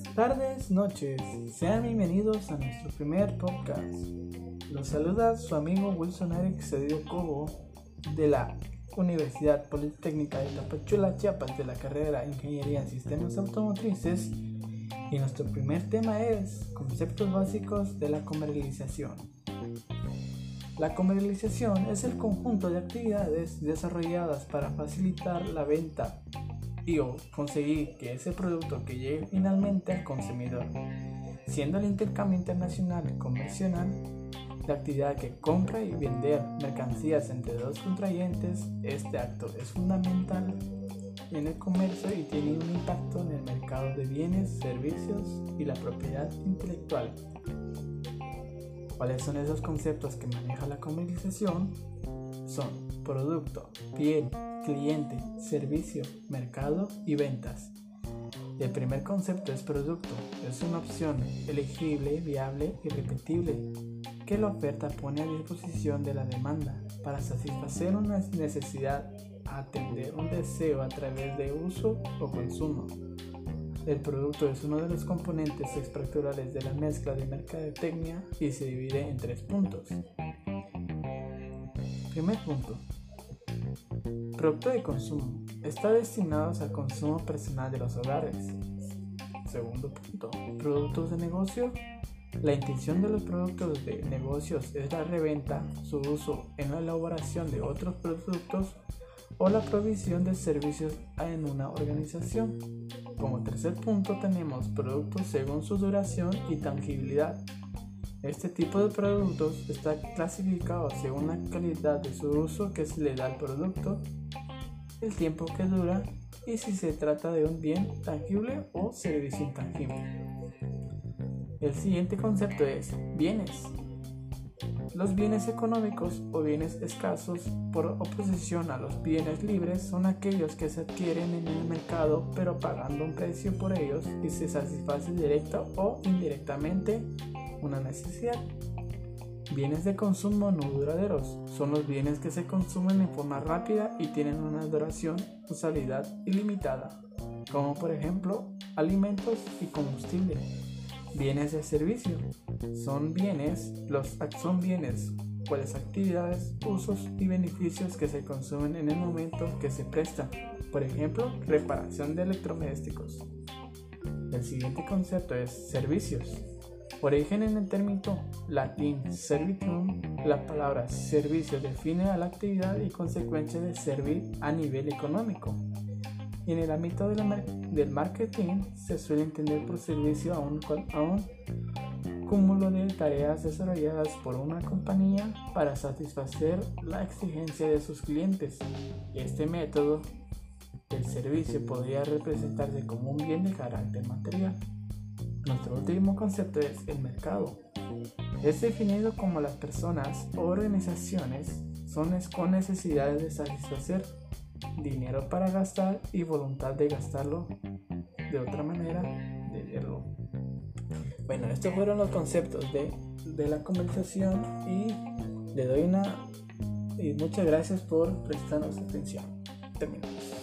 tardes, noches. Sean bienvenidos a nuestro primer podcast. Los saluda su amigo Wilson Eric Cedillo Cobo de la Universidad Politécnica de Tapachula, Chiapas, de la carrera Ingeniería en Sistemas Automotrices. Y nuestro primer tema es conceptos básicos de la comercialización. La comercialización es el conjunto de actividades desarrolladas para facilitar la venta y o conseguir que ese producto que llegue finalmente al consumidor. Siendo el intercambio internacional convencional la actividad que compra y vender mercancías entre dos contrayentes, este acto es fundamental en el comercio y tiene un impacto en el mercado de bienes, servicios y la propiedad intelectual. ¿Cuáles son esos conceptos que maneja la comercialización? Son producto, bien, cliente, servicio, mercado y ventas. El primer concepto es producto. Es una opción elegible, viable y repetible que la oferta pone a disposición de la demanda para satisfacer una necesidad, atender un deseo a través de uso o consumo. El producto es uno de los componentes estructurales de la mezcla de mercadotecnia y se divide en tres puntos. Primer punto, Producto de consumo. Está destinado al consumo personal de los hogares. Segundo punto. Productos de negocio. La intención de los productos de negocios es la reventa, su uso en la elaboración de otros productos o la provisión de servicios en una organización. Como tercer punto tenemos productos según su duración y tangibilidad. Este tipo de productos está clasificado según la calidad de su uso que se le da al producto, el tiempo que dura y si se trata de un bien tangible o servicio intangible. El siguiente concepto es bienes. Los bienes económicos o bienes escasos, por oposición a los bienes libres, son aquellos que se adquieren en el mercado pero pagando un precio por ellos y se satisface directa o indirectamente una necesidad. Bienes de consumo no duraderos son los bienes que se consumen en forma rápida y tienen una duración, usabilidad ilimitada, como por ejemplo alimentos y combustible. Bienes de servicio son bienes, los son bienes, cuales actividades, usos y beneficios que se consumen en el momento que se prestan, por ejemplo, reparación de electrodomésticos. El siguiente concepto es servicios Origen en el término latín servitum, la palabra servicio define a la actividad y consecuencia de servir a nivel económico. En el ámbito del marketing se suele entender por servicio a un, a un cúmulo de tareas desarrolladas por una compañía para satisfacer la exigencia de sus clientes. Este método del servicio podría representarse como un bien de carácter material. Nuestro último concepto es el mercado. Es definido como las personas o organizaciones son con necesidades de satisfacer, dinero para gastar y voluntad de gastarlo de otra manera de verlo. Bueno, estos fueron los conceptos de, de la conversación y le doy una y muchas gracias por prestarnos atención. Terminamos.